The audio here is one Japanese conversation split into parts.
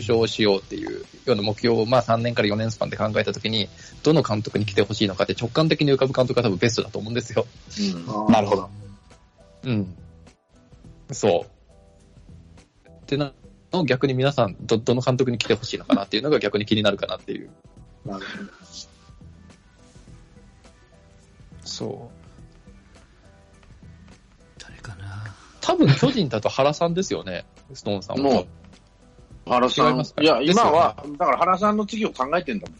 勝しようっていうような目標を、まあ3年から4年スパンで考えたときに、どの監督に来てほしいのかって直感的に浮かぶ監督が多分ベストだと思うんですよ。うん。なるほど。うん。そう。ってなのを逆に皆さん、ど、どの監督に来てほしいのかなっていうのが逆に気になるかなっていう。なるそう。誰かな。多分巨人だと原さんですよね、ストーンさんは。もう原さん。違いますかいや、今は、だから原さんの次を考えてんだもん。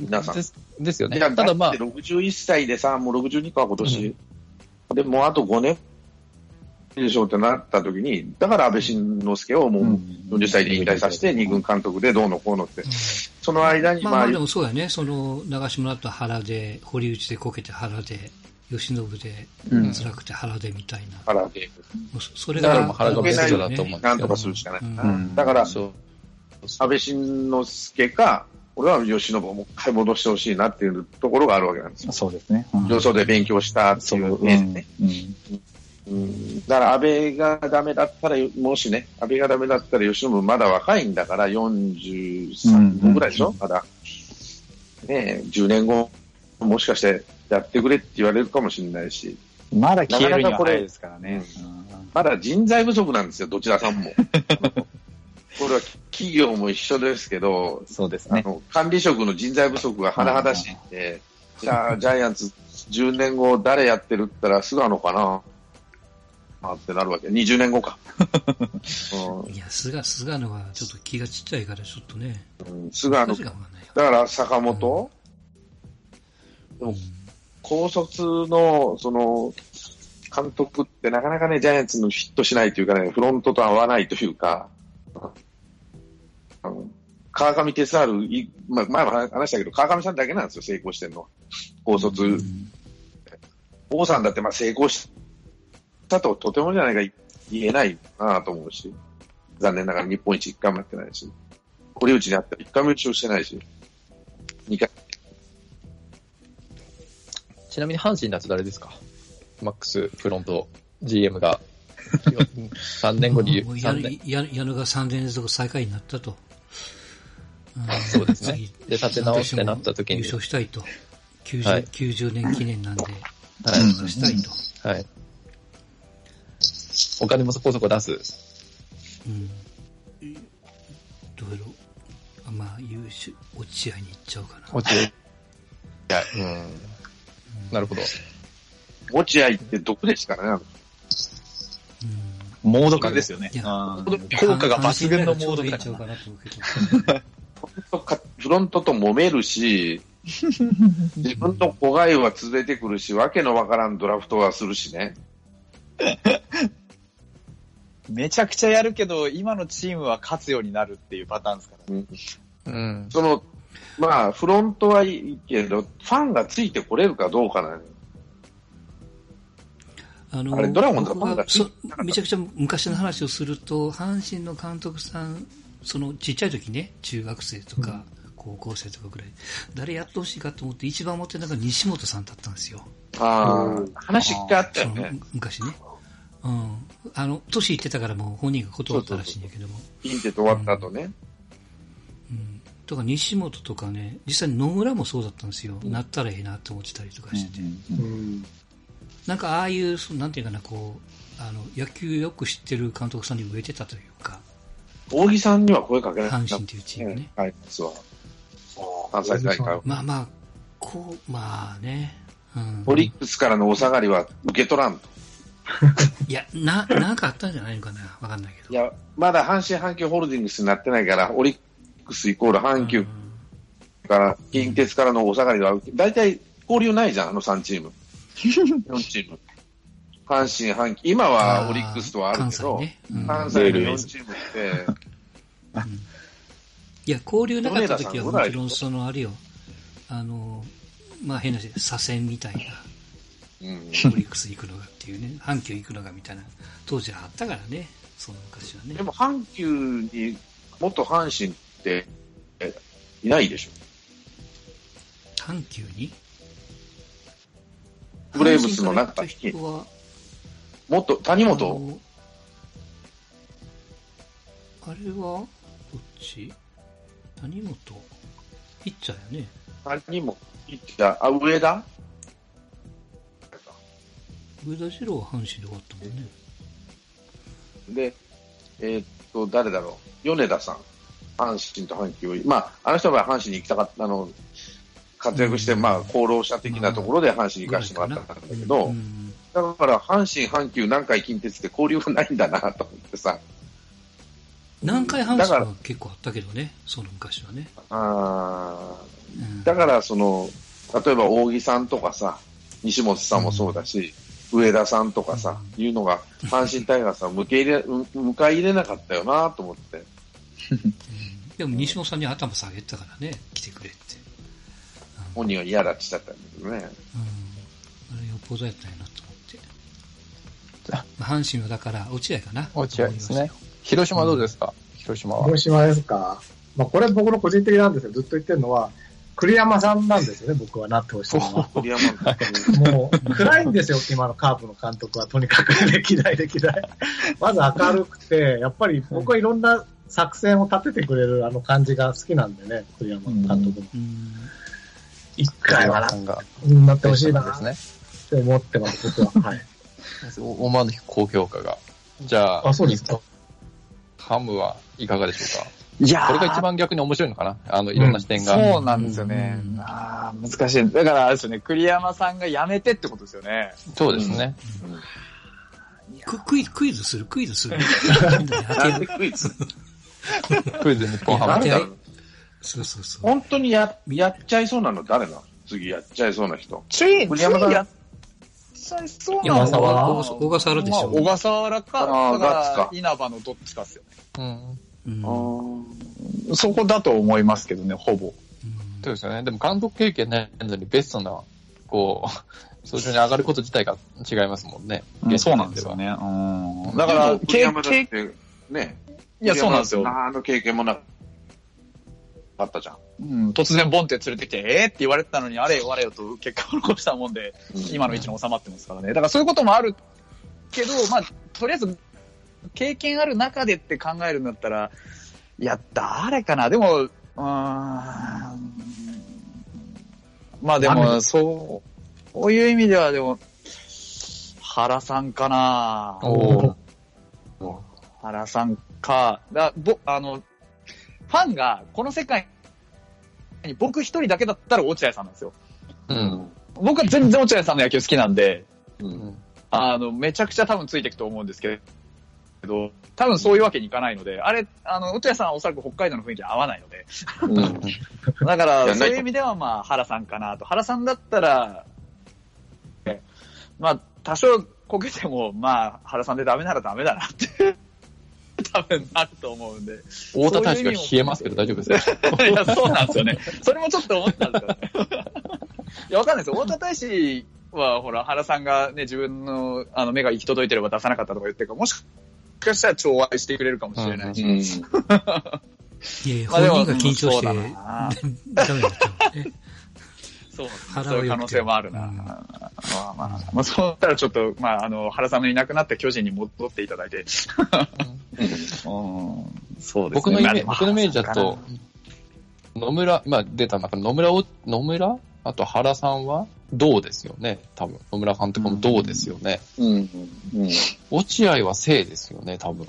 皆さん。ですですよね。ただまあだって、61歳でさ、もう62か、今年。で、もうあと5年でしょうってなった時に、だから安倍晋之助をもう40歳で引退させて、二軍監督でどうのこうのって。その間に、まあまあまあで、もそうやね。その、長島だと原で、堀内でこけて原で、吉信でうん辛くて原でみたいな。原で、そそれだが、からもう原がベストだと思うんですなんとかするしかない。うんうんだから、そう。安倍晋之助か、俺は吉信をもう一回戻してほしいなっていうところがあるわけなんですよ。そうですね。うん上層で勉強したってそいうう面でね。うんうんだから安倍がダメだったら、もしね、安倍がダメだったら吉信まだ若いんだから、43個ぐらいでしょ、うんまだ。ねえ、10年後、もしかしてやってくれって言われるかもしれないし、まだ消えるには早いですからね。まだ人材不足なんですよ、どちらさんも。これは企業も一緒ですけど、そうですね。あの管理職の人材不足が甚だしいんで、じゃあ、ジャイアンツ10年後誰やってるって言ったら菅野かなあってなるわけ。20年後か。いや、菅、菅野はちょっと気がちっちゃいからちょっとね。うん、菅野だから坂本、でも高卒の、その、監督ってなかなかね、ジャイアンツのヒットしないというかね、フロントと合わないというか、あの川上哲治、いまあ、前も話したけど、川上さんだけなんですよ、成功してるのは。高卒。王さんだってまあ成功したととてもじゃないか言えないなと思うし、残念ながら日本一一回もやってないし、堀内にあったら一回も優勝してないし、二回。ちなみに阪神だと誰ですか？マックスフロント GM が 3年後にもう3年。矢野矢野が3年連続最下位になったと。うんそうですね次で立て直してなった時に優勝したいと。90, はい90年記念なんで、はい優勝したいと。はい。お金もそこそこ出す？うん。どうやろう。まあ、優勝、落合に行っちゃうかな。落ちいや、うん。なるほど。落合って毒ですからね？うんモード感ですよね効果が抜群のモード感阪神ぐら フロントかフロントと揉めるし、自分の子飼いは続いてくるし、わけのわからんドラフトはするしね。めちゃくちゃやるけど、今のチームは勝つようになるっていうパターンですから。うん。その、まあ、フロントはいいけど、ファンがついてこれるかどうかなのよあのあれドラゴンズは僕がファンがそめちゃくちゃ昔の話をすると、阪神の監督さん、そのちっちゃい時ね、中学生とか、高校生とかぐらい、誰やってほしいかと思って、一番持ってるのが西本さんだったんですよ。ああ、話一回あったよね。昔ね。うん。あの、年いってたからもう本人が断ったらしいんだけども。インテと終わった後ね。うん。とか西本とかね、実際に野村もそうだったんですよ。なったらええなって思ってたりとかしてて。なんかああいう、そのなんていうかな、こう、あの、野球よく知ってる監督さんに植えてたというか、大木さんには声かけない。阪神っていうチームね。はい、実は。関西大会。まあまあ、こう、まあね。うん。オリックスからのお下がりは受け取らんと。いや、な、なんかあったんじゃないのかなわかんないけど。いや、まだ阪神阪急ホールディングスになってないから、オリックスイコール阪急から、近鉄からのお下がりは受け、大体交流ないじゃん、あの3チーム。4チーム。阪神、阪急、今はオリックスとはあるけど、関西ね。うん。関西の4チームって、いや、交流なかった時はもちろんそのあれよ、あの、まあ変な話、左遷みたいな、うん、オリックス行くのがっていうね、阪急行くのがみたいな、当時はあったからね、その昔はね。で。も阪急に、元阪神って、えいないでしょ。阪急に？ブレーブスの中阪神から行った人は、元、谷あ本のあれは、っち？谷本？ピッチャーやね。谷本、ピッチャー、あ、上田？上田二郎は阪神で終わったもんね。で、えーっと、誰だろう？米田さん。阪神と阪急。まあ、あの人は阪神に行きたかった、あの、活躍して、うんまあ、功労者的なところで阪神に行かせてもらったんだけど、うんだから、阪神、阪急、南海近鉄って交流がないんだなと思ってさ。南海阪だから神は結構あったけどね、その昔はね。あうんーだから、その、例えば、扇さんとかさ、西本さんもそうだし、上田さんとかさ、いうのが、阪神タイガースは迎え入れ、う迎え入れなかったよなと思って。うんでも西本さんに頭下げてたからね、来てくれって。本人は嫌だって言っちゃったんだけどね。うん。あれよっぽどやったんやなと思って。まあ阪神はだから、落合かな。落合ですね。広島どうですか、広島は。広島ですか？まあ、これ僕の個人的なんですけど、ずっと言ってるのは、栗山さんなんですよね、僕はなってほしいのは。栗山君もう、暗いんですよ、今のカープの監督は。とにかく、歴代歴代。まず明るくて、やっぱり僕はいろんな作戦を立ててくれるあの感じが好きなんでね、栗山監督の。うん。一回はななってほしいなっですね。て思ってます、僕は。はい。思わぬ高評価が。じゃあ、あ、そうですか。ハムはいかがでしょうか？いやーこれが一番逆に面白いのかな？あの、いろんな視点が。そうなんですよね。うんあー難しい。だからあれですよね、栗山さんが辞めてってことですよね。そうですね。ククイズ、クイズする？クイズする？クイズクイズ日本ハム。そうそうそう。本当にや、やっちゃいそうなの誰なの次やっちゃいそうな人。つい、栗山さんついやっちゃいそうなのは小笠小笠原でしょまあ小笠原か、稲葉のどっちかっすよね。うん。うんそこだと思いますけどね、ほぼ。そうですよね。でも監督経験ないのにベストな、こう、早朝に上がること自体が違いますもんね。現時そう点なんですよね。うんうんだから、経栗山だっ経て、ね。いや、そうなんですよ。何の経験もなかったじゃん。うん、突然ボンって連れてきて、えーって言われてたのに、あれよあれよと結果を残したもんで、今の位置に収まってますからね。だからそういうこともあるけど、まあ、とりあえず、経験ある中でって考えるんだったら、いや、誰かな？でも、うーん、まあでも、そう、こういう意味ではでも、原さんかな？お原さんか、だぼ、あの、ファンがこの世界に僕一人だけだったら落合さんなんですよ。うん。僕は全然落合さんの野球好きなんで、う。うんん。あの、めちゃくちゃ多分ついていくと思うんですけど、多分そういうわけにいかないので、あれ、あの、落合さんはおそらく北海道の雰囲気合わないので、うん。だから、そういう意味ではまあ、原さんかなと。原さんだったら、えまあ、多少こけても、まあ、原さんでダメならダメだなって、多分なると思うんで。太田大使が冷えますけど大丈夫ですか？いや、そうなんですよね。それもちょっと思ったんですよね。いや、わかんないですよ。太田大使は、ほら、原さんがね、自分の、あの、目が行き届いてれば出さなかったとか言ってるから、もしかしたら寵愛してくれるかもしれないし。うん。いやいや、まあでも本人が緊張して、そうだなダメになっちゃうね。そう、ういう可能性もあるな。うんまあまあ、まあ、そうしたらちょっと、まあ、あの、原さんのいなくなって巨人に戻っていただいて。うん、そうですね。僕のイメージ、まあ僕のイメージだと、野村、まあ出た中、野村を、野村？あと原さんは、どうですよね？多分。野村監督もどうですよね？うん。うん。落合は正ですよね、多分。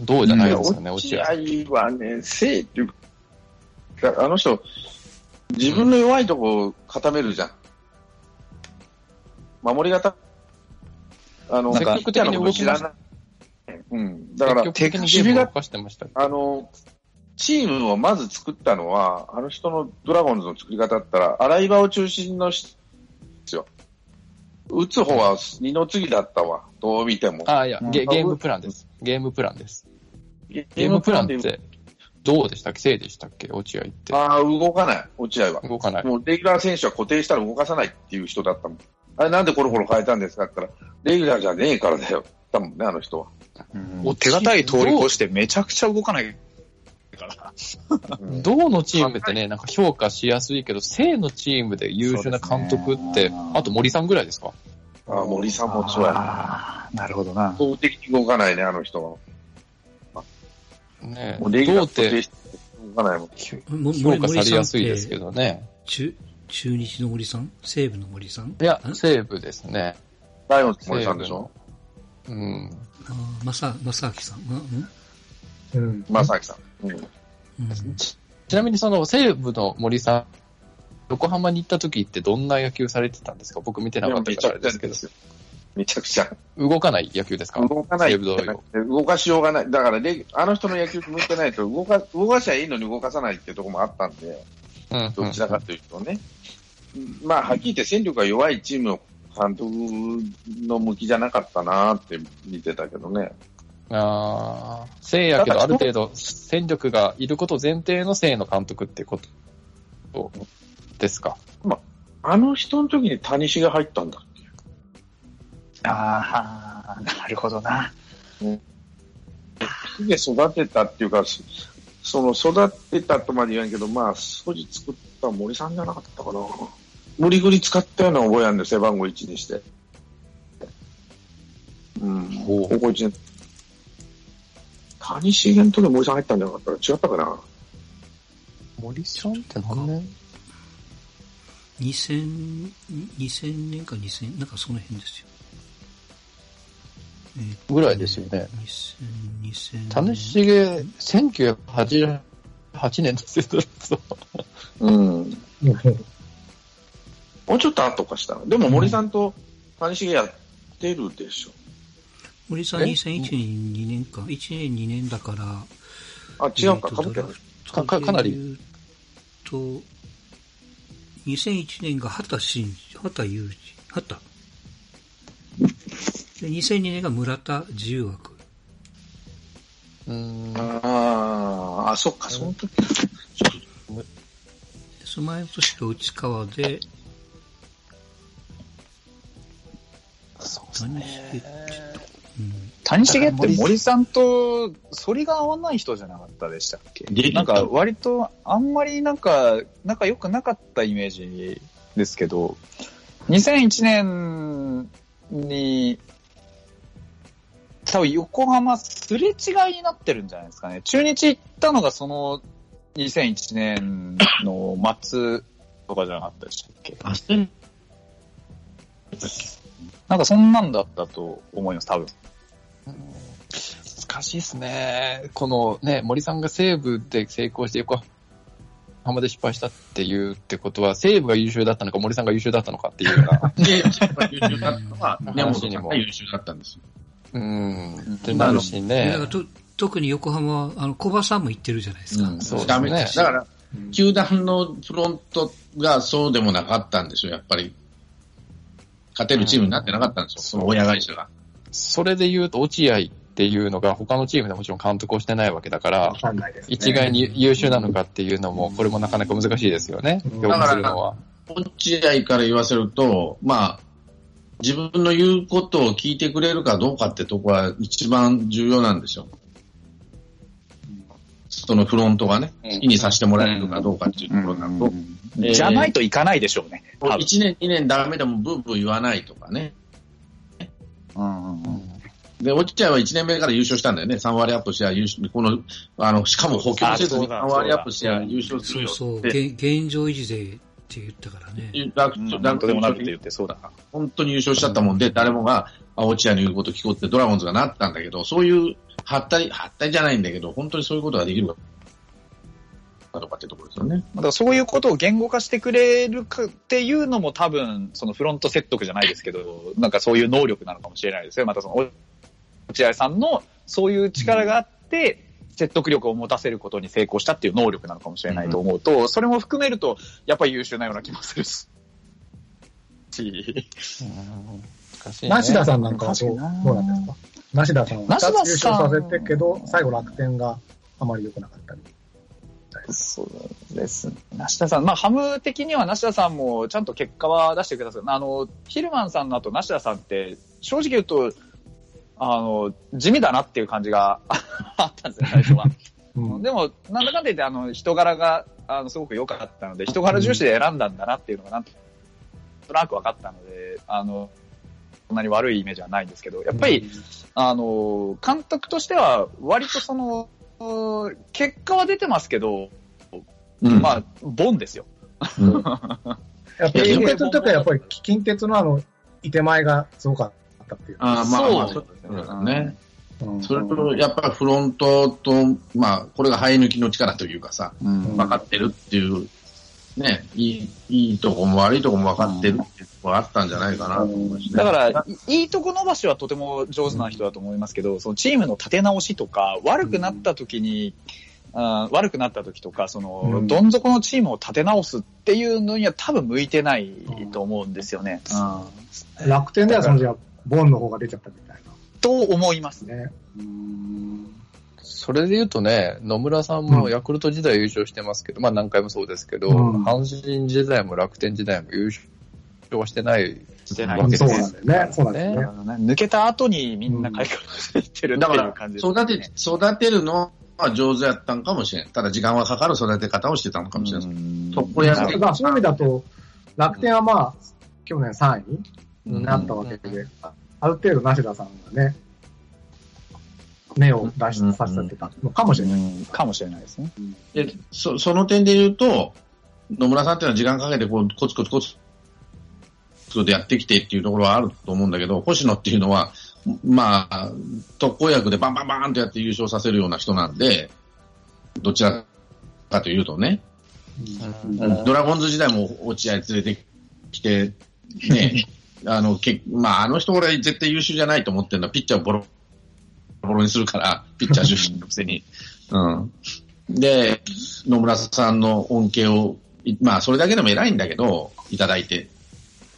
どうじゃないですかね、落合。落合はね、正っていうか、あの人、自分の弱いとこを固めるじゃん。守り方、あの、積極的に動きましい。うん。だから、守備た。あの、チームをまず作ったのは、あの人のドラゴンズの作り方だったら、洗い場を中心のし、ですよ。打つ方は二の次だったわ。どう見ても。あ、いや、ゲうんゲームプランです。ゲームプランです。ゲゲームプランっでて、どうでした？っけ正でしたっけ？落合って。ああ、動かない。落合は。動かない。もうレギュラー選手は固定したら動かさないっていう人だったもん。あれなんでコロコロ変えたんですか？って言ったら、レギュラーじゃねえからだよ。だもんね、あの人は。もう手堅い通り越してめちゃくちゃ動かないから。う ん銅のチームってね、なんか評価しやすいけど、正のチームで優秀な監督って、あと森さんぐらいですか？ああ、森さんもそうやな。なるほどな。動的に動かないね、あの人は。ねもうレギュラー銅って、固定してかないもん。も評価されやすいですけどね。中、中日の森さん？西武の森さん？いやあ、西武ですね。ライオンズ森さんでしょ？うん。あーまさ、まさきさん。うんうん。まさきさん。うん。うんちちなみにその西武の森さん、横浜に行った時ってどんな野球されてたんですか？僕見てなかったからですけど。よ。めちゃくちゃ。動かない野球ですか？動かない。動かしようがない。だからレギ、あの人の野球向いてないと、動か、動かしゃいいのに動かさないっていうところもあったんで、うんどちらかというとね。まあ、はっきり言って戦力が弱いチームの監督の向きじゃなかったなって見てたけどね。ああ、聖やけどある程度戦力がいること前提の聖の監督ってことですか？あの人の時に谷繁が入ったんだああ、なるほどな。で育てたっていうか、そその育てたとまで言わんけど、まあ、素地作った森さんじゃなかったかな。無理ぐり使ったような覚えあるんで、背番号1にして。うん。高校1年。谷繁の時森さん入ったんじゃなかったら違ったかな。森さんって何年？2000、2000年か2000、なんかその辺ですよ。ぐらいですよね。2000、2000。谷繁、1988年ですよ、そう。うん。もうちょっと後かしたの。でも森さんと谷繁やってるでしょ。森さんえ？2001年2年か。1年2年だから、あ、違うか、かぶってる。かかかなりと、2001年が畑真二、畑裕二、畑。で、2002年が村田自由枠。うーん。ああ、あ、そっか、その時。でその前の年が内川で、そうです何ね。谷繁って森さんと反りが合わない人じゃなかったでしたっけ？でなんか割とあんまりなんか仲良くなかったイメージですけど、2001年に多分横浜すれ違いになってるんじゃないですかね。中日行ったのがその2001年の末とかじゃなかったでしたっけ？あ、してんなんかそんなんだったと思います、多分。難しいですね。このね、森さんが西武で成功して横浜で失敗したっていうってことは、西武が優秀だったのか森さんが優秀だったのかっていうような。で、一番優秀だったのは、うん根本さんが優秀だったんですよ。うん。ってなるしだねから。と特に横浜は、あの、小葉さんも行ってるじゃないですか。うんそうですねだだから、球団のフロントがそうでもなかったんですよ、やっぱり。勝てるチームになってなかったんですよ、その親会社が。それで言うと、落合っていうのが他のチームでもちろん監督をしてないわけだからね。一概に優秀なのかっていうのも、これもなかなか難しいですよね。うん評価するのは。落合から言わせると、まあ、自分の言うことを聞いてくれるかどうかってとこは一番重要なんですよ。そのフロントがね、うん。好きにさせてもらえるかどうかっていうところだと、えーじゃないといかないでしょうね。多分。1年、2年ダメでもブーブー言わないとかね。で、落合は1年目から優勝したんだよね。3割アップしては優勝、この、あの、しかも補強せずに3あそうだ割アップしては優勝するよそうそう、現状維持でって言ったからね。楽うん楽なんとでもなるって言ってそうだな。本当に優勝しちゃったもんで、誰もが、あ落合の言うこと聞こうってドラゴンズがなったんだけど、そういう、はったり、はったりじゃないんだけど、本当にそういうことができるかどうかってところですよね。だからそういうことを言語化してくれるかっていうのも多分、そのフロント説得じゃないですけど、なんかそういう能力なのかもしれないですよ。またその、落合さんのそういう力があって、説得力を持たせることに成功したっていう能力なのかもしれないと思うと、それも含めると、やっぱり優秀なような気もするし。梨田さんなんかはどうなどうなんですか？梨田さんは梨田さん2つ優勝させてけど、最後楽天があまり良くなかったり。そうです。梨田さん、まあ、ハム的には梨田さんもちゃんと結果は出してください。あの、ヒルマンさんの後、梨田さんって、正直言うと、あの、地味だなっていう感じが あったんですよ、最初は。うんでも、なんだかんだ言って、あの、人柄が、あの、すごく良かったので、人柄重視で選んだんだなっていうのが、なんとなく分かったので、あの、そんなに悪いイメージはないんですけど、やっぱり、あの、監督としては、割とその、結果は出てますけど、うん。まあ、ボンですよ。うん やっぱり近鉄の時はやっぱり近鉄のあの、いて前がすごかったっていう。ああまあ、そそううですね。うんそれと、やっぱりフロントと、まあ、これが生え抜きの力というかさ、うん分かってるっていう、ね、いい、いいとこも悪いとこも分かってるっていうところあったんじゃないかなと思いますね。だから、いいいとこ伸ばしはとても上手な人だと思いますけど、そのチームの立て直しとか、悪くなった時に、あー悪くなった時とか、その、うんどん底のチームを立て直すっていうのには多分向いてないと思うんですよね。うん楽天ではそのじゃあボンの方が出ちゃったみたいと思います。なね。それで言うとね、野村さんもヤクルト時代優勝してますけど、まあ何回もそうですけど、うん阪神時代も楽天時代も優勝はしてないしてないわけそうですなんだよね。そうなんだよね。抜けた後にみんな開花していってるってだからいう感じ、です、育て、育てるのは上手やったんかもしれん。ただ時間はかかる育て方をしてたのかもしれない。うん特攻やだからそういう意味だと、楽天はまあ、去年3位になったわけで、ある程度梨田さんがね、目を出しさせてたのかもしれない。うん。かもしれないですね。でそその点で言うと、野村さんっていうのは時間かけてこうコツコツコツコツでやってきてっていうところはあると思うんだけど、星野っていうのは、まあ、特効薬でバンバンバンとやって優勝させるような人なんで、どちらかというとね、ドラゴンズ時代も落合連れてきて、ね、あの、けまあ、あの人俺絶対優秀じゃないと思ってるのは、ピッチャーをボロボロにするから、ピッチャー出身のくせに。うん。で、野村さんの恩恵を、いまあ、それだけでも偉いんだけど、いただいて。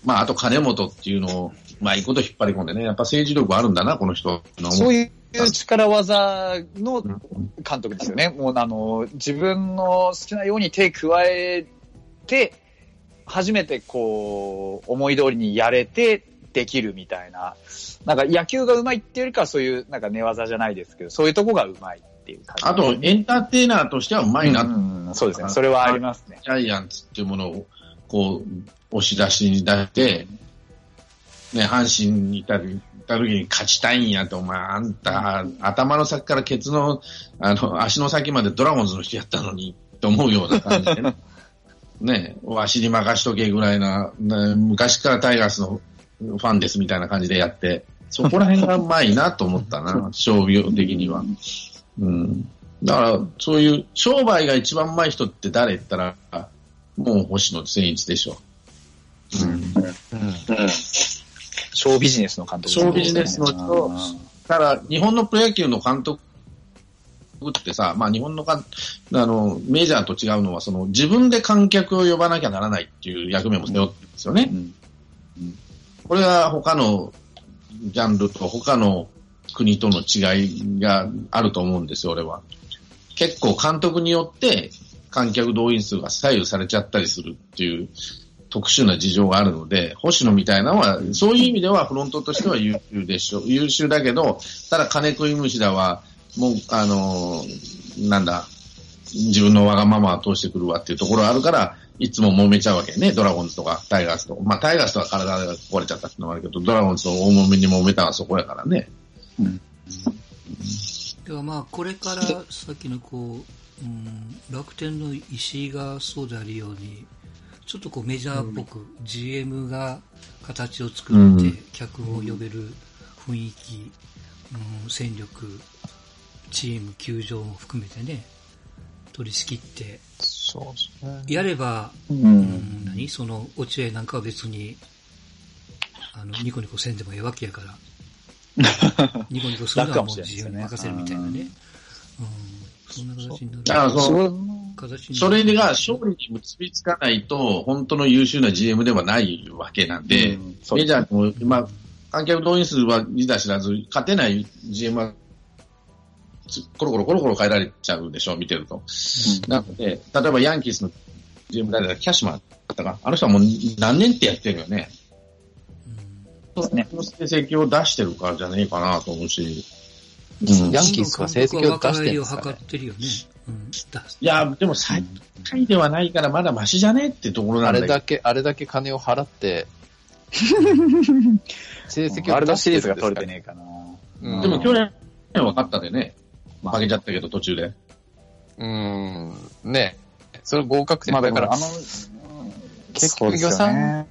まあ、あと金本っていうのを、まあ、いいこと引っ張り込んでね、やっぱ政治力あるんだな、この人の。そういう力技の監督ですよね。もうあの、自分の好きなように手加えて、初めてこう、思い通りにやれてできるみたいな。なんか野球が上手いっていうよりかはそういうなんか寝技じゃないですけど、そういうとこが上手いっていう感じ。あと、エンターテイナーとしてはうまいな、うんうんそうですね。それはありますね。ジャイアンツっていうものを、こう、押し出しに出して、ね、阪神にいたり、時に勝ちたいんやと、お前、あんた、頭の先からケツの、あの、足の先までドラゴンズの人やったのに、と思うような感じでね。ね、わしに任しとけぐらいな、ね昔からタイガースのファンですみたいな感じでやって、そこら辺がうまいなと思ったな、商業的には。うん。だから、そういう、商売が一番うまい人って誰言ったら、もう星野千一でしょ。うん。ショービジネスの監督ショービジネスの人うんだから、日本のプロ野球の監督ってさ、まあ日本のかあの、メジャーと違うのは、その、自分で観客を呼ばなきゃならないっていう役目も背負ってるんですよね。うんこれは他のジャンルと他の国との違いがあると思うんですよ、俺は。結構監督によって観客動員数が左右されちゃったりするっていう特殊な事情があるので、星野みたいなのは、そういう意味ではフロントとしては優秀でしょう。優秀だけど、ただ金食い虫だは、もう、あのーなんだ、自分のわがままを通してくるわっていうところがあるから、いつも揉めちゃうわけね。ドラゴンズとかタイガースと。まあタイガースとは体が壊れちゃったっていうのがあるけど、ドラゴンズと大揉めに揉めたのはそこやからね。ではまあこれからさっきのこう、うん、楽天の石井がそうであるようにちょっとこうメジャーっぽく GM が形を作ってうん客を呼べる雰囲気、うん、戦力チーム球場も含めてね取り仕切って。そうですね。やれば、ううん。ん、何？その落合なんかは別にあのニコニコせんでもええわけやから。ニコニコするのはもう自由に任せるみたいなね。うん。そんな形になる。だからそそれが勝利に結びつかないと、本当の優秀な GM ではないわけなんで、メジャーも、まあ、観客動員数は見た知らず、勝てない GM は、つコロコロコロコロ変えられちゃうでしょ、見てると。なので、例えばヤンキースの GM 誰だキャッシュマンだったかあの人はもう何年ってやってるよね。そうですね。その成績を出してるからじゃねえかなと思うし。うんヤンキースは成績を出してるかね若返りを図ってるよね。うん。だいや、でも最下位ではないからまだマシじゃねえってところなんだけど。あれだけ、あれだけ金を払って、成績を出してるんですかシリーズが取れてねえかな。うんでも去年は勝ったでね。負けちゃったけど途中で。うーん、ね。それ合格点まあだか、らら、あの、結局予算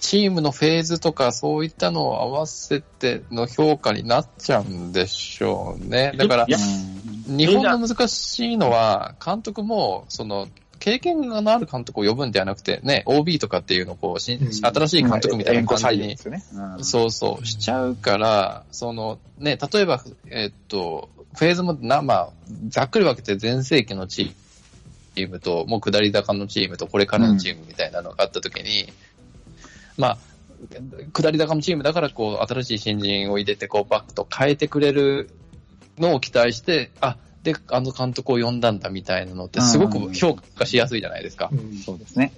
チームのフェーズとかそういったのを合わせての評価になっちゃうんでしょうね。だから日本の難しいのは、監督も、その、経験のある監督を呼ぶんではなくて、ね、OB とかっていうのをこう、新しい監督みたいな感じにそうそう、しちゃうから、その、ね、例えば、えっと、フェーズもな、まあ、ざっくり分けて全盛期のチームと、もう下り坂のチームと、これからのチームみたいなのがあったときに、まあ、下り坂のチームだから、こう、新しい新人を入れて、こう、バックと変えてくれるのを期待して、あ、で、あの監督を呼んだんだみたいなのって、すごく評価しやすいじゃないですか。うんそうですね。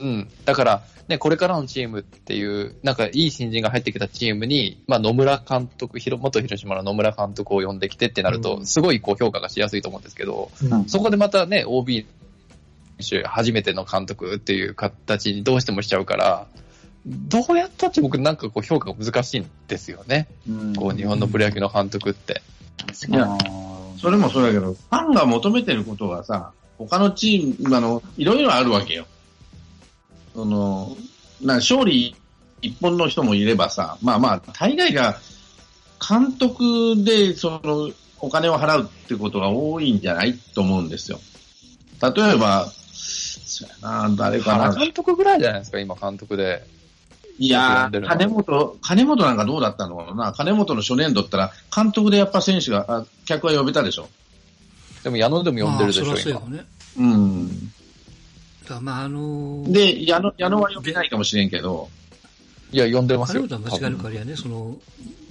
うん。だから、ね、これからのチームっていう、なんかいい新人が入ってきたチームに、まあ野村監督、元広島の野村監督を呼んできてってなると、うんすごいこう評価がしやすいと思うんですけど、うんそこでまたね、OB 選手、初めての監督っていう形にどうしてもしちゃうから、どうやったって僕なんかこう評価が難しいんですよね。こう日本のプロ野球の監督って。いやそれもそうだけど、ファンが求めてることはさ、他のチーム、あの、いろいろあるわけよ。その、な勝利一本の人もいればさ、まあまあ、大概が監督で、その、お金を払うってことが多いんじゃないと思うんですよ。例えば、そうやな、誰かな。原監督ぐらいじゃないですか、今監督で。いやー、金本、金本なんかどうだったのかな金本の初年度ったら、監督でやっぱ選手が、あ客は呼べたでしょ。でも矢野でも呼んでるでしょ、まあ、そうよね。うん。まあ、あのー、で、矢野、矢野は呼べないかもしれんけど、いや、呼んでますよ。金本は間違いなくあれやね、その、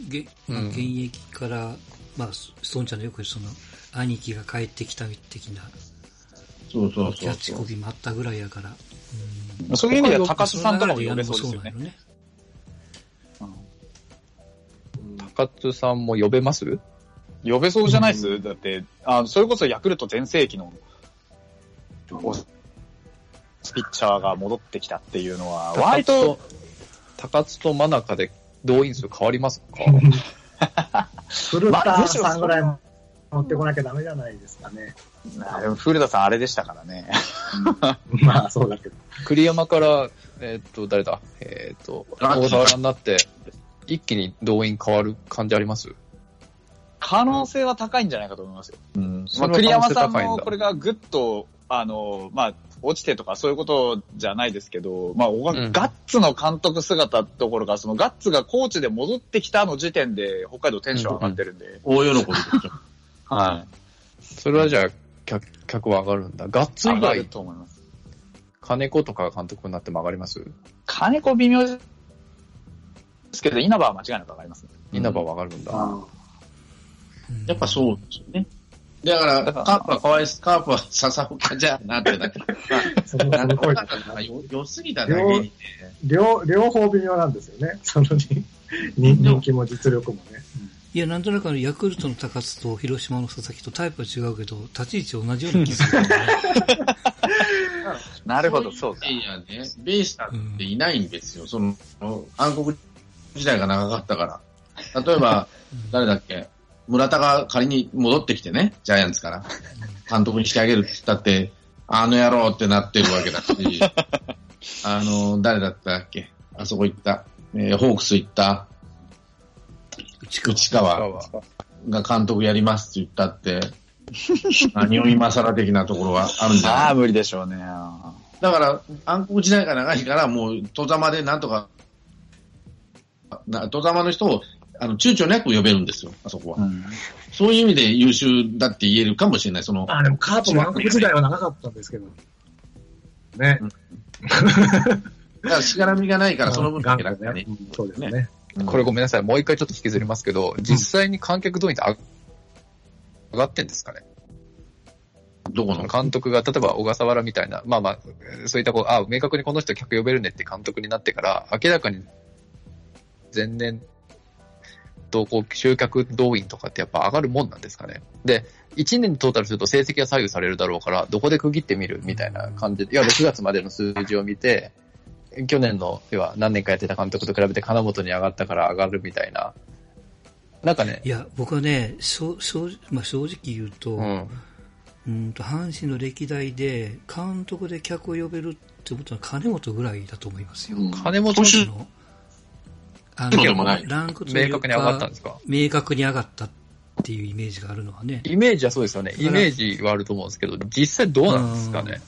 げうん。現役から、まあ、ストーンちゃんのよく言うその、兄貴が帰ってきた的な、そうそうキャッチそうそう。コピーもあったぐらいやから。そういう意味では高須さんとかも呼べそうですよね。ね。高津さんも呼べます？呼べそうじゃないです、だって、あそれこそヤクルト全盛期の、おピッチャーが戻ってきたっていうのは、割と、、高津と真中で動員数変わりますか？古田さんぐらい持ってこなきゃダメじゃないですかね。あでも古田さんあれでしたからね。まあ、そうだけど。栗山から、えーっと、誰だ？えーっと、大沢になって、一気に動員変わる感じあります？可能性は高いんじゃないかと思いますよ。うん。まあ、栗山さんもこれがぐっと、あの、まあ、落ちてとかそういうことじゃないですけど、まあ、ガッツの監督姿どころか、そのガッツがコーチで戻ってきたの時点で、北海道テンション上がってるんで。大喜びでしょ。はい。それはじゃあ、客、客は上がるんだ。ガッツ以上がる外、と思います。金子とかが監督になっても上がります？金子微妙ですけど、稲葉は間違いなく上がりますね。稲葉は上がるんだ。うんやっぱそうですよね。だから、カープはかわいす、カープは笹岡じゃなってだけど、そこまあ、なんすごいとなくよ良すぎただけにね。両、両方微妙なんですよね。そのに人人気も実力もね。いや、なんとなくあの、ヤクルトの高津と広島の佐々木とタイプは違うけど、立ち位置同じような気がする、ね。なるほど、そうか。いやね、ベイスターっていないんですよ。その、暗黒時代が長かったから。例えば、誰だっけ？村田が仮に戻ってきてね、ジャイアンツから。監督にしてあげるって言ったって、あの野郎ってなってるわけだし、あの、誰だったっけ？あそこ行った、えーホークス行った、内川が監督やりますって言ったって、何を今更的なところはあるんじゃない？ああ、無理でしょうね。だから、暗黒時代が長いから、もう、戸ざまでなんとか、な戸ざまの人を、あの、躊躇なく呼べるんですよ、あそこは。うん。そういう意味で優秀だって言えるかもしれない、その、あ、でもカープも暗黒時代は長かったんですけど。ね。だからしがらみがないから、その分ね。うんそうですね。これごめんなさい。もう一回ちょっと引きずりますけど、実際に観客動員って上上がってんですかね？どこの？監督が、例えば小笠原みたいな、まあまあ、そういったこう、あ明確にこの人客呼べるねって監督になってから、明らかに前年とこう集客動員とかってやっぱ上がるもんなんですかね。で、1年にトータルすると成績が左右されるだろうから、どこで区切ってみるみたいな感じで、いや、6月までの数字を見て、去年の、要は何年かやってた監督と比べて金本に上がったから上がるみたいな。なんかねい、や、僕はね、正正まあ、正直言うと、うん。うんと、阪神の歴代で、監督で客を呼べるってことは金本ぐらいだと思いますよ。うん金本星野あそうでもないランクというか明確に上がったんですか？明確に上がったっていうイメージがあるのはね。イメージはそうですよね。イメージはあると思うんですけど、実際どうなんですかね？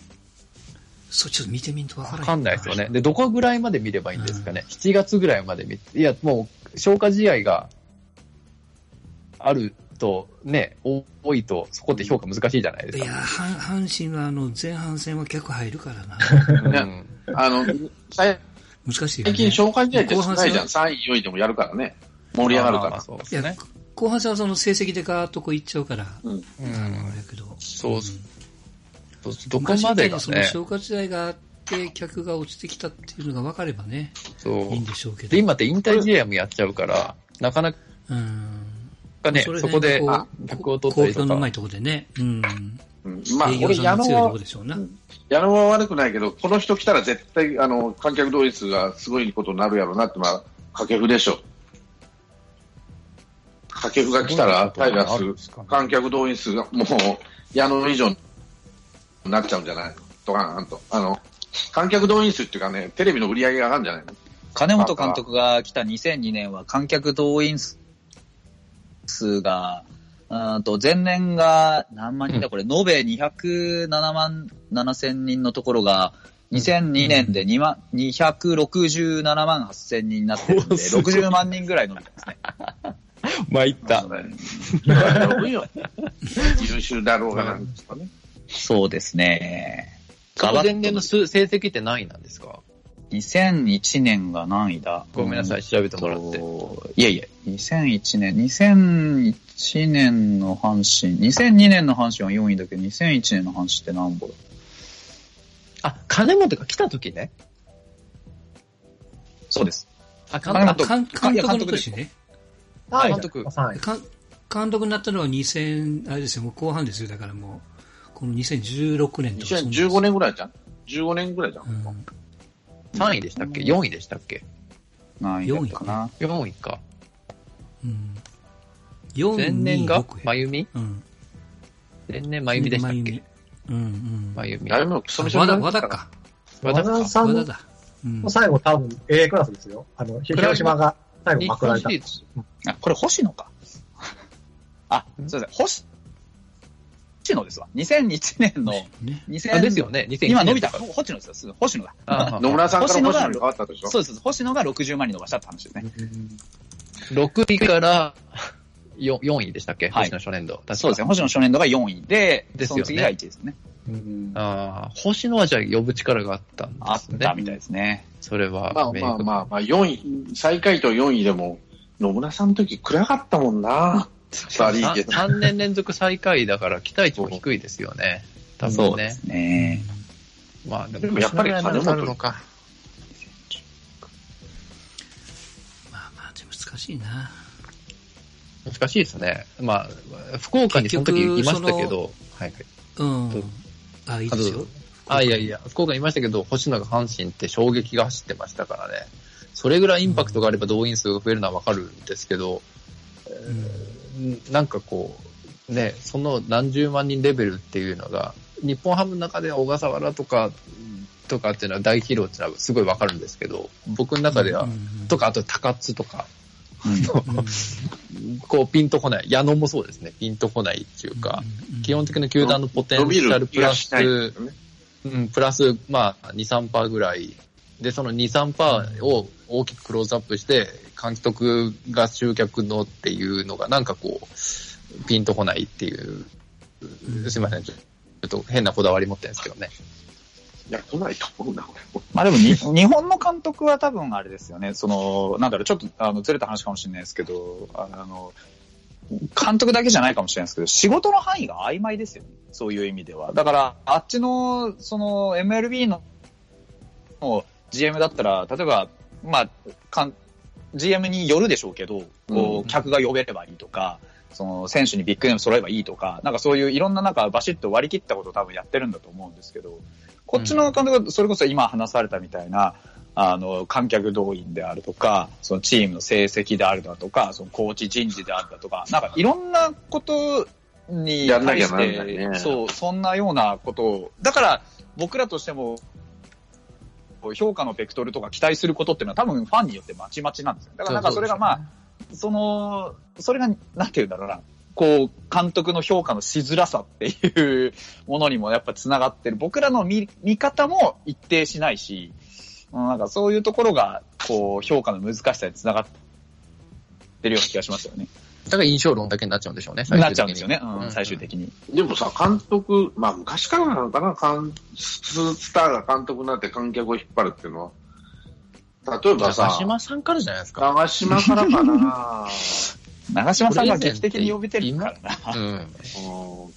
そう、ちょっと見てみんとわからわかんないですよね。で、どこぐらいまで見ればいいんですかね？7月ぐらいまで見て、いや、もう、消化試合があると、ね、多いと、そこって評価難しいじゃないですか。いや、阪阪神はあの、前半戦は客入るからな。ね あの、最難しいよね。最近紹介試合って後少ないじゃん。半戦は3位、4位でもやるからね。盛り上がるかまあら。そうですね。後半戦はその成績でガーッとこういっちゃうから、うん。うあの、あれん。やけど。そううんそうどこまでが昔みたいにそのね、消化時代があって、客が落ちてきたっていうのが分かればね、そういいん。でしょうけど。で、今って引退試合もやっちゃうから、なかなうん。かね、そこで客を取ったりとか公共のうまい。とこでね。うん。うんまあ、俺、矢野は。矢野は悪くないけど、この人来たら絶対、あの、観客動員数がすごいことになるやろうなって、まあ、掛布でしょ。掛布が来たら、タイガース、観客動員数がもう、矢野以上になっちゃうんじゃない？のとかなんと。あの、観客動員数っていうかね、テレビの売り上げが上がるんじゃない？の金本監督が来た2002年は観客動員数が、うーんと前年が何万人だ、これ、延べ207万7千人のところが、2002年で2万、267万8千人になってるんで、すごい60万人ぐらい伸びてますね。まあ、いった。優秀 だろうがなんですかね。そうですね。その前年の数成績って何位なんですか？2001年が何位だ？ごめんなさい、調べてもらって。といやいや、2001年、2001年の阪神、2002年の阪神は4位だけど、2001年の阪神って何本だ？あ、金本が来た時ね。そうです。あ、金金本本。監監督の年ね。はい、監督監督になったのは2000、あれですよ、もう後半ですよ。だからもう、この2016年とかそんな。2015年ぐらいじゃん ?15 年ぐらいじゃん。うん。3位でしたっけ ?4 位でしたっけ？何位だったかな？?4 位か。うん。4前年が2真由美？うん。前年真由美でしたっけ？真由美うんうん。真由美。誰もクソみそ和田、和田か。和田。さんの和田だ。うん。最後多分 A クラスですよ。あの、広島が最後日まくられた。あ、これ星野か。あ、すいません、星、星野ですわ。2001年の、ね。2000あ、ですよね。2001今伸びた。年星野ですよ。星野だ。あ野村さんから星野が星野に変わったでしょ？そうです。星野が60万に伸ばしたって話ですね。6位から4 4位でしたっけ？はい星野初年度。そうですね。星野初年度が4位で、ですよねその次が1位ですね。うんああ、星野はじゃあ呼ぶ力があったんあっですね。たみたいですね。それは。まあまあまあまあ、4位、最下位と4位でも、野村さんの時暗かったもんな。悪いけど。3年連続最下位だから期待値も低いですよね。多分ねそうです。ね。まあででもやっぱり金本のか。まあまあ、でも難しいな。難しいですね。まあ、福岡にその時いましたけど、はいはい。うん。あ、いいですよ。あ、いやいや、福岡にいましたけど、星野が阪神って衝撃が走ってましたからね。それぐらいインパクトがあれば動員数が増えるのはわかるんですけど、うん。んなんかこう、ね、その何十万人レベルっていうのが、日本ハムの中では小笠原とか、とかっていうのは大ヒーローっていうのはすごいわかるんですけど、僕の中では、うんとか、あと高津とか、うん こうピンとこない。矢野もそうですね。ピンとこないっていうか、うん基本的な球団のポテンシャルプラス。うん、プラス、まあ、2、3%ぐらい。で、その2、3%を大きくクローズアップして、監督が集客のっていうのが、なんかこう、ピンとこないっていう、すいません、ちょっと変なこだわり持ってるんですけどね。いや、来ないと思うな、俺。まあでもに、日本の監督は多分あれですよね。その、なんだろう、ちょっと、あの、ずれた話かもしれないですけど、あの、監督だけじゃないかもしれないですけど、仕事の範囲が曖昧ですよね。そういう意味では。だから、あっちの、その、MLB の、の GM だったら、例えば、まあ、かん GM によるでしょうけど、こう客が呼べればいいとか、その、選手にビッグネーム揃えばいいとか、なんかそういういろんななんかバシッと割り切ったことを多分やってるんだと思うんですけど、こっちの監督はそれこそ今話されたみたいな、あの、観客動員であるとか、そのチームの成績であるだとか、そのコーチ人事であるだとか、なんかいろんなことに対して、そう、そんなようなことを、だから僕らとしても、評価のベクトルとか期待することっていうのは多分ファンによってまちまちなんですよ。だからなんかそれがまあ、その、それが、なんて言うんだろうな、こう、監督の評価のしづらさっていうものにもやっぱ繋がってる。僕らの見見方も一定しないし、うんなんかそういうところが、こう、評価の難しさに繋がってるような気がしますよね。だから印象論だけになっちゃうんでしょうね、なっちゃうんですよね、うんうん最終的に。でもさ、監督、まあ昔からなのかな、監ススターが監督になって観客を引っ張るっていうのは。例えばさ長、島さんからじゃないですか。長島からかな？長島さんが劇的に呼べてるからな。うん。うん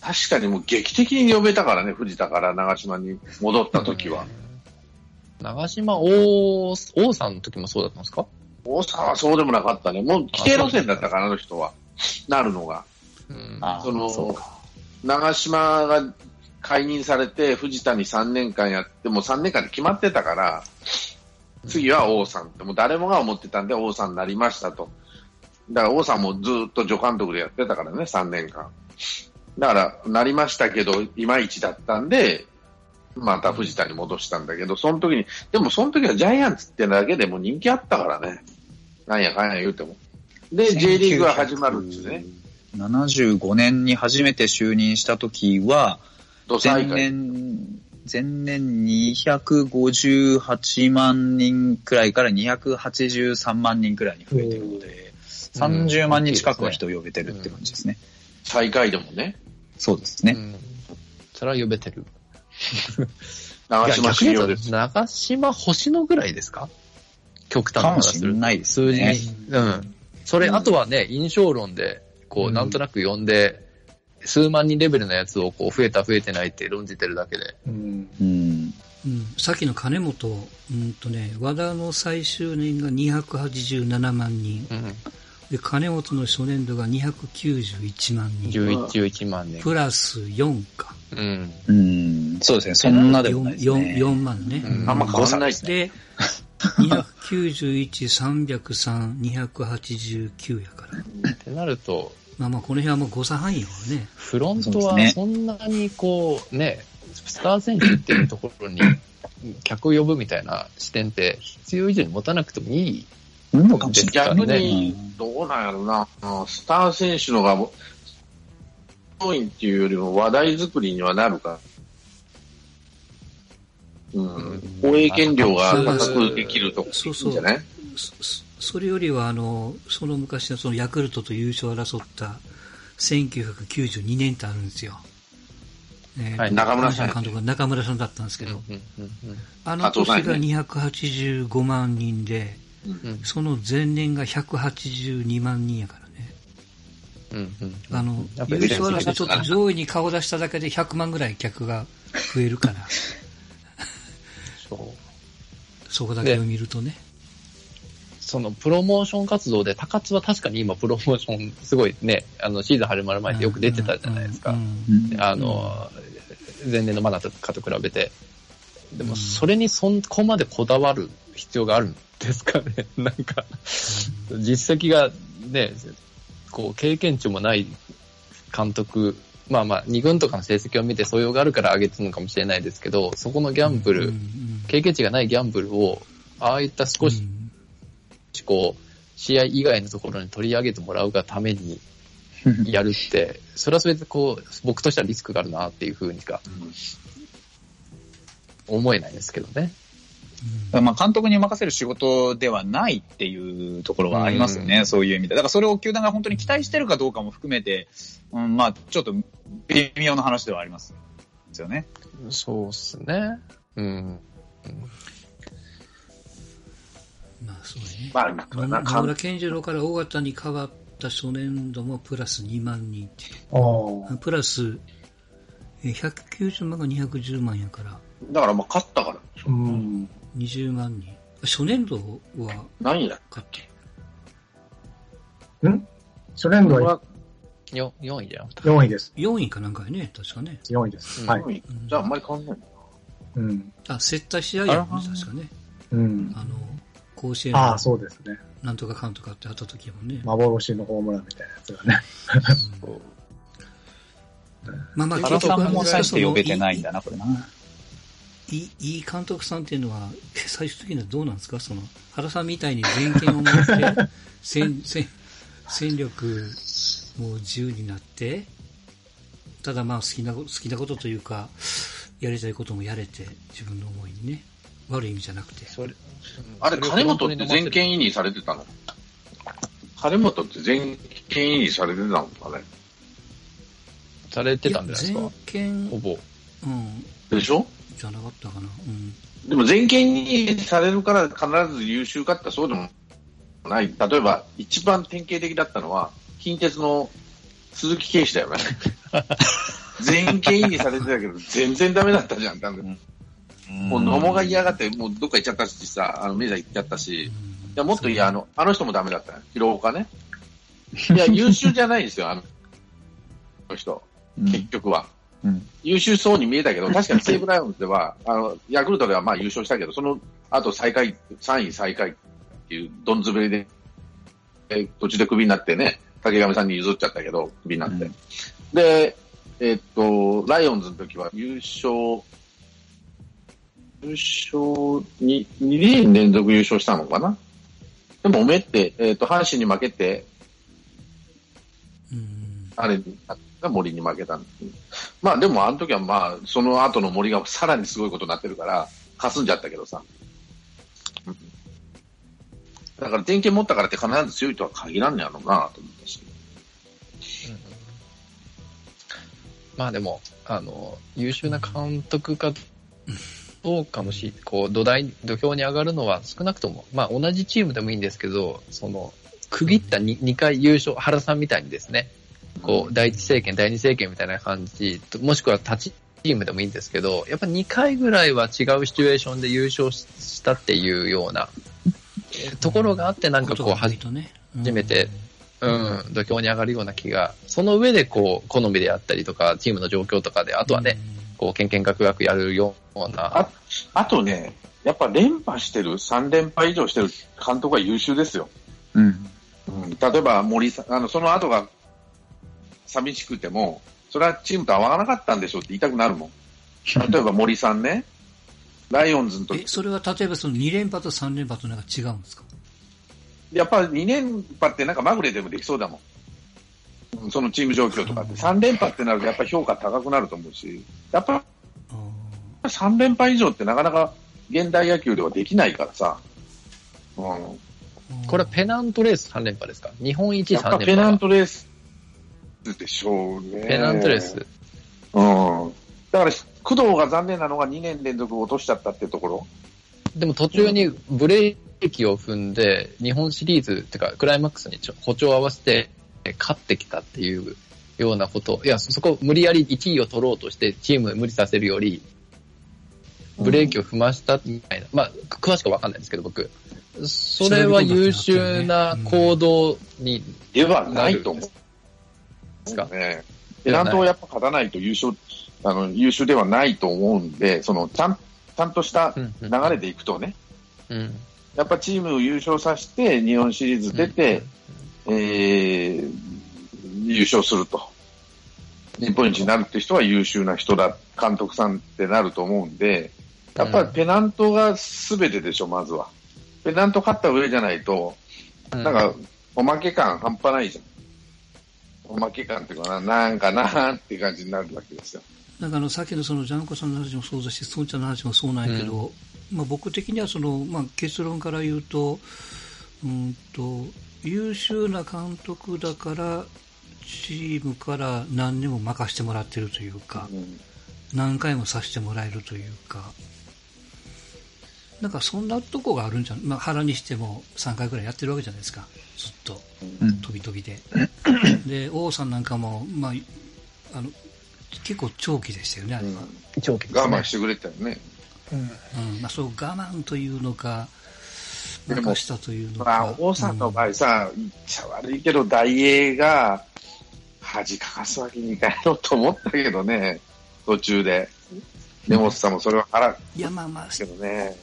確かにもう劇的に呼べたからね、藤田から長島に戻った時は。長島王、王さんの時もそうだったんですか？大沢はそうでもなかったね。もう規定路線だったから、あの人は。なるのが。うん。あそのそうか。長島が解任されて、藤田に3年間やって、もう3年間で決まってたから、次は王さんって、もう誰もが思ってたんで王さんになりましたと。だから王さんもずっと助監督でやってたからね、3年間。だから、なりましたけど、いまいちだったんで、また藤田に戻したんだけど、その時に、でもその時はジャイアンツってだけでも人気あったからね。なんやかんや言うても。で、J リーグが始まるっつうね。75年に初めて就任した時は、前年、前年258万人くらいから283万人くらいに増えてるので、30万人近くは人を呼べてるって感じですね。最下位でもね。そうですね。うん。それは呼べてる。長島。長島星野ぐらいですか？極端な話すると。ないです数字。うん。それ、あとはね、印象論で、こう、うんなんとなく呼んで、数万人レベルのやつを、こう、増えた増えてないって論じてるだけで。うん。うん。うん、さっきの金本、うんとね、和田の最終年が287万人。うん。で、金本の初年度が291万人。11、11万年。プラス4か。うん。うん。そうですね。そんなでもない 4, ですね。4万ね。うんあんま変わんないですね。で、291、303、289やから。ってなると、まあまあ、この辺はもう誤差範囲やわね。フロントはそんなにこう、ね、スター選手っていうところに 客を呼ぶみたいな視点って必要以上に持たなくてもいい。のかもしれない。逆ねに、どうなんやろな。うんスター選手のが、多いっていうよりも話題作りにはなるか。うん。放映権料が高くできるとそうそう。それよりは、あの、その昔のそのヤクルトと優勝を争った1992年ってあるんですよ。えーはい。中村さん監督が中村さんだったんですけど、うんうんあの年が285万人で、うんうん。その前年が182万人やからね。うんうんあの、やっぱり優勝争いでちょっと上位に顔出しただけで100万ぐらい客が増えるから、そうそこだけを見るとね。そのプロモーション活動で、高津は確かに今プロモーションすごいね、あのシーズン始まる前ってよく出てたじゃないですかあの、前年のマナとかと比べて。でも、それにそこまでこだわる必要があるんですかね。なんか、実績がね、こう、経験値もない監督、まあまあ、2軍とかの成績を見て素養があるから上げてるのかもしれないですけど、そこのギャンブル、経験値がないギャンブルを、ああいった少しうん。こう、試合以外のところに取り上げてもらうがためにやるって、それはそれでこう、僕としてはリスクがあるなっていうふうにしか思えないんですけどね。まあ監督に任せる仕事ではないっていうところはありますよね、うん。そういう意味で。だからそれを球団が本当に期待してるかどうかも含めて、うん、まあちょっと微妙な話ではあります。ですよね。そうっすね。うん。まあそうね。まあ、な、野かん村健次郎から大型に変わった初年度もプラス2万人ってプラス、えー190万が210万やから、だからまあ、勝ったから。うん。20万人。初年度は何位だ勝って。初年度はよ4位だよ。4位です。4位かなんかやね、確かね。4位です。うんはい。じゃああんまり変わんない。うん。あ、接待試合やもんね、確かね。うん。あの、甲子園のああ、そうですね。なんとかかんとかってあった時やもんね。幻のホームランみたいなやつがね。まあまあ、原さんも結大して呼べてないんだな、これな。いいいい監督さんっていうのは、最終的にはどうなんですか？その、原さんみたいに全権を持って、戦、戦、戦力も自由になって、ただまあ好きなこと、好きなことというか、やりたいこともやれて、自分の思いにね。悪い意味じゃなくて。それ、あれ、金本って全権委任されてたの？金本って全権委任されてたのかね？されてたんじゃないですか？全。権、ほぼ。うん、でしょ？じゃなかったかな。うん。でも全権委任されるから必ず優秀かってそうでもない。例えば、一番典型的だったのは、近鉄の鈴木圭司だよね。全権委任されてたけど、全然ダメだったじゃん、多分。もう野茂が嫌がって、もうどっか行っちゃったしさ、あの、メジャー行っちゃったし、いや、もっといや、あの、あの人もダメだったよ。広岡ね。いや、優秀じゃないですよ、あのあの人。結局は。うん優秀そうに見えたけど、確かに西武ライオンズでは、あの、ヤクルトではまあ優勝したけど、その後最下位、3位最下位っていうどんずべりで、え途中でクビになってね、竹上さんに譲っちゃったけど、クビになって。うんで、えっと、ライオンズの時は優勝、優勝に、2年連続優勝したのかな？でも、おめって、えっと、阪神に負けて、うん。あれが森に負けたんです。まあでもあの時はまあ、その後の森がさらにすごいことになってるから、かすんじゃったけどさ。うんだから点検持ったからって必ず強いとは限らんねやろうなと思ったし。まあでも、あの、優秀な監督かどうかもし、こう、土台、土俵に上がるのは少なくとも、まあ同じチームでもいいんですけど、その、区切った 2, 2回優勝、原さんみたいにですね、こう、第一政権、第二政権みたいな感じ、もしくは立ちチームでもいいんですけど、やっぱ2回ぐらいは違うシチュエーションで優勝したっていうような、えーところがあって、なんかこう、初めて、うん、土俵に上がるような気が、その上でこう、好みであったりとか、チームの状況とかで、あとはね、こう、けんけんがくがくやるような、ああとね、やっぱ連覇してる、3連覇以上してる監督は優秀ですよ。うん。うん、例えば森さん、あの、その後が寂しくても、それはチームと合わなかったんでしょうって言いたくなるもん。例えば森さんね、ライオンズのえ、時、それは例えばその2連覇と3連覇となんか違うんですか？やっぱ2連覇ってなんかまぐれでもできそうだもん。うんそのチーム状況とかって。3連覇ってなるとやっぱ評価高くなると思うし、やっぱあ3連覇以上ってなかなか現代野球ではできないからさ。うん。ーこれはペナントレース3連覇ですか？日本一やっぱ3連覇ペナン。トレースでしょうね。ペナントレース。うん。だから、工藤が残念なのが2年連続落としちゃったってところ？でも途中にブレーキを踏んで、日本シリーズっていうか、クライマックスにちょ歩調を合わせて、え勝ってきたっていうようなこと。いや、そそこ無理やり1位を取ろうとして、チームを無理させるより、ブレーキを踏ましたみたいな。まあ、詳しくわかんないですけど、僕。それは優秀な行動に、ではないと思う。すか？ね。ペナントをやっぱ勝たないと優勝、あの、優秀ではないと思うんで、その、ちゃん、ちゃんとしたうん流れでいくとね、うん。やっぱチームを優勝させて、日本シリーズ出て、えー、優勝すると。日本一になるって人は優秀な人だ、監督さんってなると思うんで、やっぱりペナントが全てでしょ、まずは。ペナント勝った上じゃないと、うんなんか、おまけ感半端ないじゃん。おまけ感っていうかな、なんかなーって感じになるわけですよ。なんかあの、さっきのその、ジャンコさんの話もそうだし、ストーンちゃんの話もそうなんやけど、まあ僕的にはその、まあ結論から言うと、うんと、優秀な監督だから、チームから何にも任してもらってるというか、うん何回もさせてもらえるというか、なんかそんなとこがあるんじゃん。まあ腹にしても3回くらいやってるわけじゃないですか。ずっと。うん飛び飛びで。で、王さんなんかも、まあ、あの、結構長期でしたよね、あれは。長期ですね我慢してくれたよね。うん。まあ、そう、我慢というのか、でも任したというのまあか。、王さんの場合さ、言っちゃ悪いけど、大英が恥かかすわけにいかないのと思ったけどね、途中で。根本さんもそれは腹いや、まあまあ、けどね。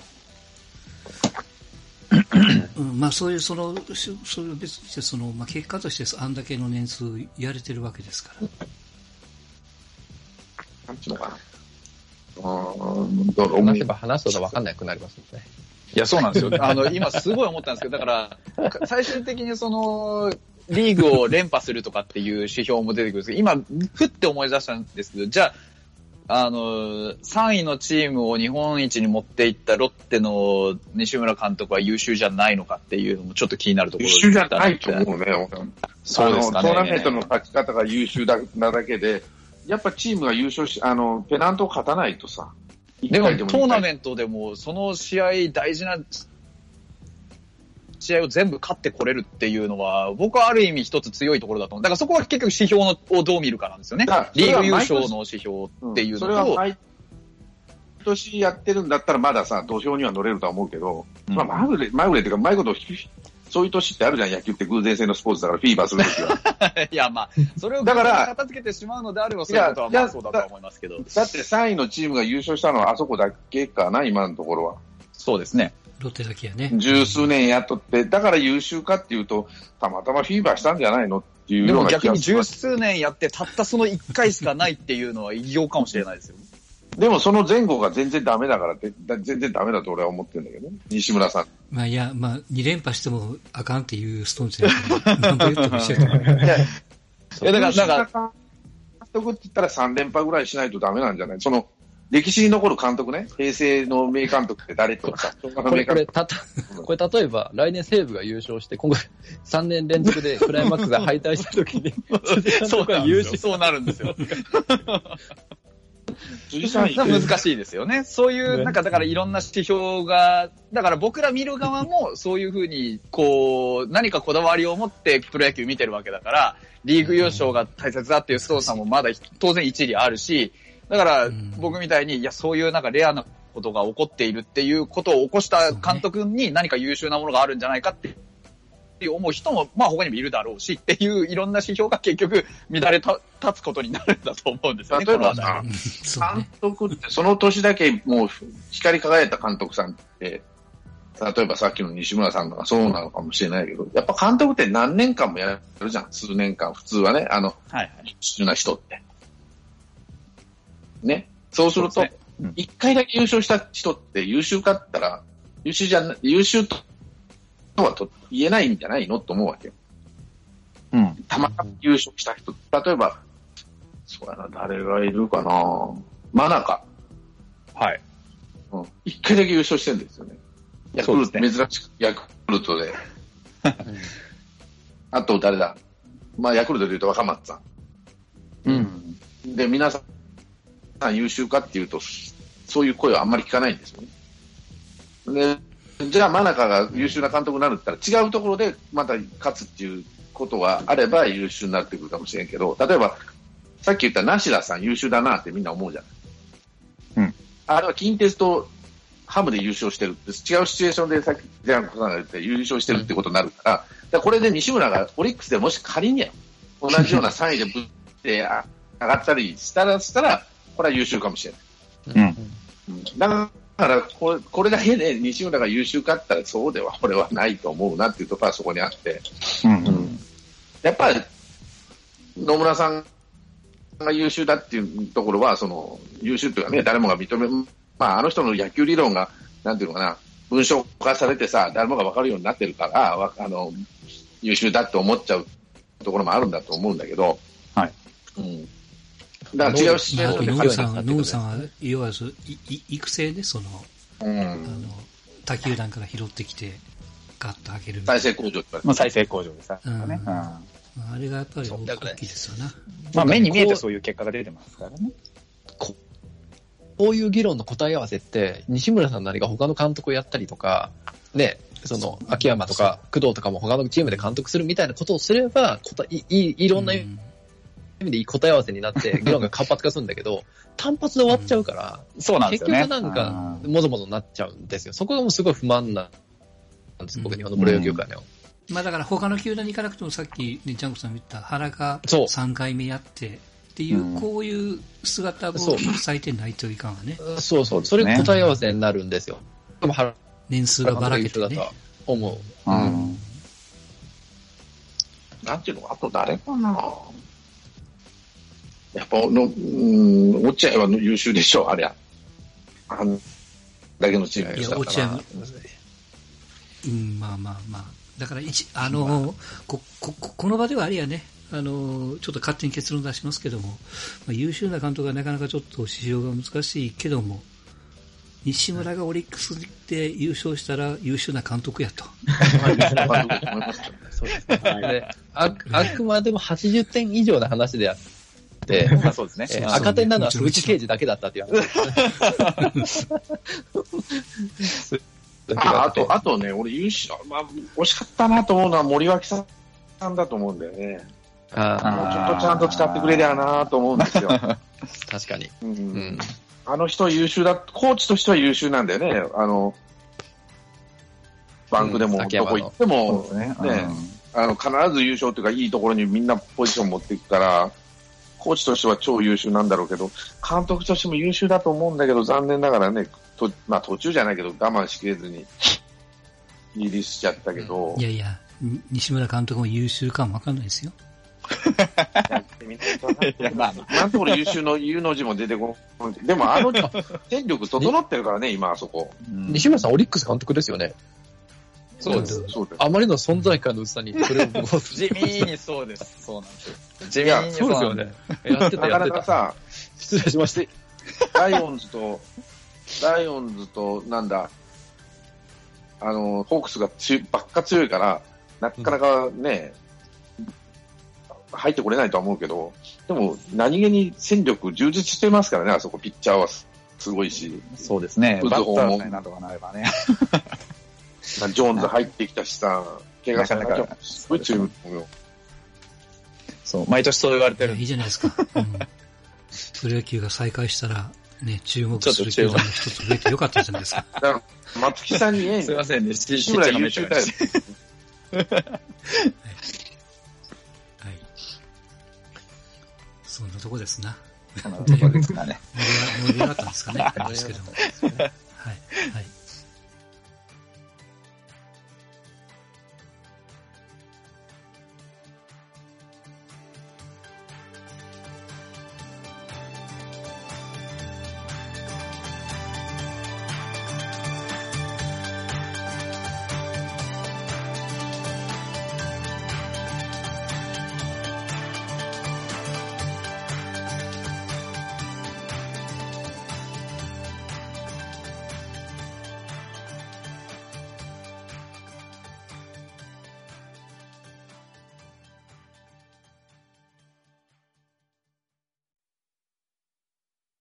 うん、まあそういう、その、しそれは別にして、その、まあ結果としてあんだけの年数やれてるわけですから。なんちゅうのかな。うん、だから話せば話すほど分かんなくなりますね。いや、そうなんですよ。あの、今すごい思ったんですけど、だから、最終的にその、リーグを連覇するとかっていう指標も出てくるんですけど、今、ふって思い出したんですけど、じゃあ、あの、3位のチームを日本一に持っていったロッテの西村監督は優秀じゃないのかっていうのもちょっと気になるところ優秀じゃないと思うね。そうですかねトーナメントの勝ち方が優秀だなだけで、やっぱチームが優勝し、あの、ペナントを勝たないとさ。でも、トーナメントでも、その試合、大事な試合を全部勝ってこれるっていうのは、僕はある意味一つ強いところだと思う。だからそこは結局指標のをどう見るかなんですよね。リーグ優勝の指標っていうそれはのと、毎年やってるんだったらまださ、土俵には乗れるとは思うけど、うんまあ、まぐれ、まぐれっていうか、うまいこと、そういう年ってあるじゃん、野球って偶然性のスポーツだから、フィーバーするときは。いや、まあ、それをだから片付けてしまうのであれば、そういうことはまあそうだとは思いますけど。だって3位のチームが優勝したのはあそこだけかな、今のところは。そうですね。ロッテだけやね。十数年やっとって、だから優秀かっていうと、たまたまフィーバーしたんじゃないのっていうでもような気逆に十がする。数年やって、たったその1回しかないっていうのは異業かもしれないですよ。でもその前後が全然ダメだからって、だ全然ダメだと俺は思ってるんだけどね。西村さん。まあいや、まあ、2連覇してもあかんっていうストーンじゃない から、何度言っても一緒やと思う。いや、いやだから、だから、監督って言ったら3連覇ぐらいしないとダメなんじゃない？その、歴史に残る監督ね。平成の名監督って誰とかさ、これ、これ。たた、これ例えば、来年西武が優勝して、今後3年連続でクライマックスで敗退した時に、そうが優勝そうなるんですよ。難しいですよね。そういう、なんかだからいろん。な指標が、だから僕ら見る側もそういうふうに、こう、何かこだわりを持ってプロ野球見てるわけだから、リーグ優勝が大切だっていうストーンさんもまだ当然一理あるし、だからん。僕みたいに、いや、そういうなんかレアなことが起こっているっていうことを起こした監督に何か優秀なものがあるんじゃないかってって思う人も、まあ他にもいるだろうしっていういろんな指標が結局乱れた立つことになるんだと思うんですよね。例えばさ監ね。督って、その年だけもう光り輝いた監督さんって、例えばさっきの西村さんとかそうなのかもしれないけど、やっぱ監督って何年間もやるじゃん、数年間、普通はね、あの。優秀な人って。ね。そうすると一、回だけ優勝した人って優秀かったら、優秀じゃな、優秀とはと言えないんじゃないのと思うわけよ。うん。たまたま優勝した人。例えば、そうやな、誰がいるかな真中。はい。うん。一回だけ優勝してるんですよね。ヤクルト、そうです珍しくヤクルトで。あと誰だ？まあヤクルトで言うと若松さうん。ん。で、皆さん優秀かっていうと、そういう声はあんまり聞かないんですよね。で、じゃあ真中が優秀な監督になるって言ったら違うところでまた勝つっていうことがあれば優秀になってくるかもしれんけど、例えば、さっき言った梨田さん優秀だなってみんな思うじゃない。うん。あれは近鉄とハムで優勝してるって、違うシチュエーションでさっきジャンコさんが言って優勝してるってことになるから、だこれで西村がオリックスでもし仮に同じような3位でぶってあ上がったりしたら、したら、これは優秀かもしれない。うん。うんだからこれ、これだけで 西村が優秀かったらそうでは、これはないと思うなっていうところはそこにあって、うん。やっぱり野村さんが優秀だっていうところは、その優秀というかね、誰もが認め、まあ、あの人の野球理論が、なんていうのかな、文章化されてさ、誰もが分かるようになってるから、わあの優秀だって思っちゃうところもあるんだと思うんだけど、はい。うん。だから違うシチュエまあ、ーションでノさんは、ノムさんは、いわゆるいい育成で、その、うんあの、他球団から拾ってきて、ガッと上げる再生工場まあ再生工場でさ、うんね。うんな。あれがやっぱり大そうだからきいですよな。まあ目に見えてそういう結果が出てますからね。こういう議論の答え合わせって、西村さんなりが他の監督をやったりとか、ね、その、秋山とか工藤とかも他のチームで監督するみたいなことをすれば、答えいいいろんな意うん味でいい答え合わせになって、議論が活発化するんだけど、単発で終わっちゃうから、そうなんです結よね。局なんか、うんもぞもぞになっちゃうんですよ。そこがもうすごい不満なんです、僕、日本のプロ野球界の。まあだから他の球団に行かなくてもさっき、ね、ジャンコさんも言った原がそう3回目やってっていう、うんこういう姿を咲いてないといかんわね。そうそう、それが答え合わせになるんですよ。でも、原年数がばらけてねだと。は思う。うん。なんていうのあと誰かなやっぱ、の、うん、落合は優秀でしょ、ありゃ。あんだけのチームいや、でしたか落合ら。うん、まあまあまあ。だから一、あの、こ、こ、ここの場ではあれやね、あの、ちょっと勝手に結論出しますけども、まあ、優秀な監督はなかなかちょっと指標が難しいけども、西村がオリックスで優勝したら優秀な監督やと。そうですね。でああくまでも80点以上の話であって、まあそうですね。えー赤点なのは鈴木刑事だけだったっていう話。ああと、あとね、俺優秀、まあ、惜しかったなと思うのは森脇さんだと思うんだよね。あもうちょっとちゃんと使ってくれりゃなと思うんですよ。ー 確かに。ううんん。あの人優秀だ、コーチとしては優秀なんだよね。あの、バンクでもうんどこ行ってもね。ね、あの、必ず優勝というか、いいところにみんなポジション持っていくから、コーチとしては超優秀なんだろうけど、監督としても優秀だと思うんだけど、残念ながらね、とまあ途中じゃないけど、我慢しきれずに、リリースしちゃったけど、いやいや、に西村監督も優秀かもわかんないですよ。まあまあ。なんところ優秀の U の字も出てこない。でもあの、戦力整ってるからね、今あそこ。うん西村さん、オリックス監督ですよね。そうです。そうです。あまりの存在感の薄さに、それをもう、地味にそうです。そうなんですよ。地味にそうですよね。やってた、なかやってた。なかさ、失礼しました。ライオンズと、ライオンズと、なんだ、あの、ホークスが強いばっか強いから、なかなかね、入ってこれないとは思うけど、でも何気に戦力充実してますからね、あそこピッチャーはすすごいし、そうですね。打つバッ方もターさえなんとかなればね。ジョーンズ入ってきたしさ、怪我されなきゃなかなかすごい強いと思うよ。そう、毎年そう言われてるいやいいじゃないですか。うん。プロ野球が再開したら、ね、注目する球団の一つ増えてよかったじゃないですか。だから、松木さんにええんすいませんね。ち西村優秀だよ。はい。そんなとこですな。そんなところですかね。盛り上が盛り上がったんですかね。ですけども。はい。はい。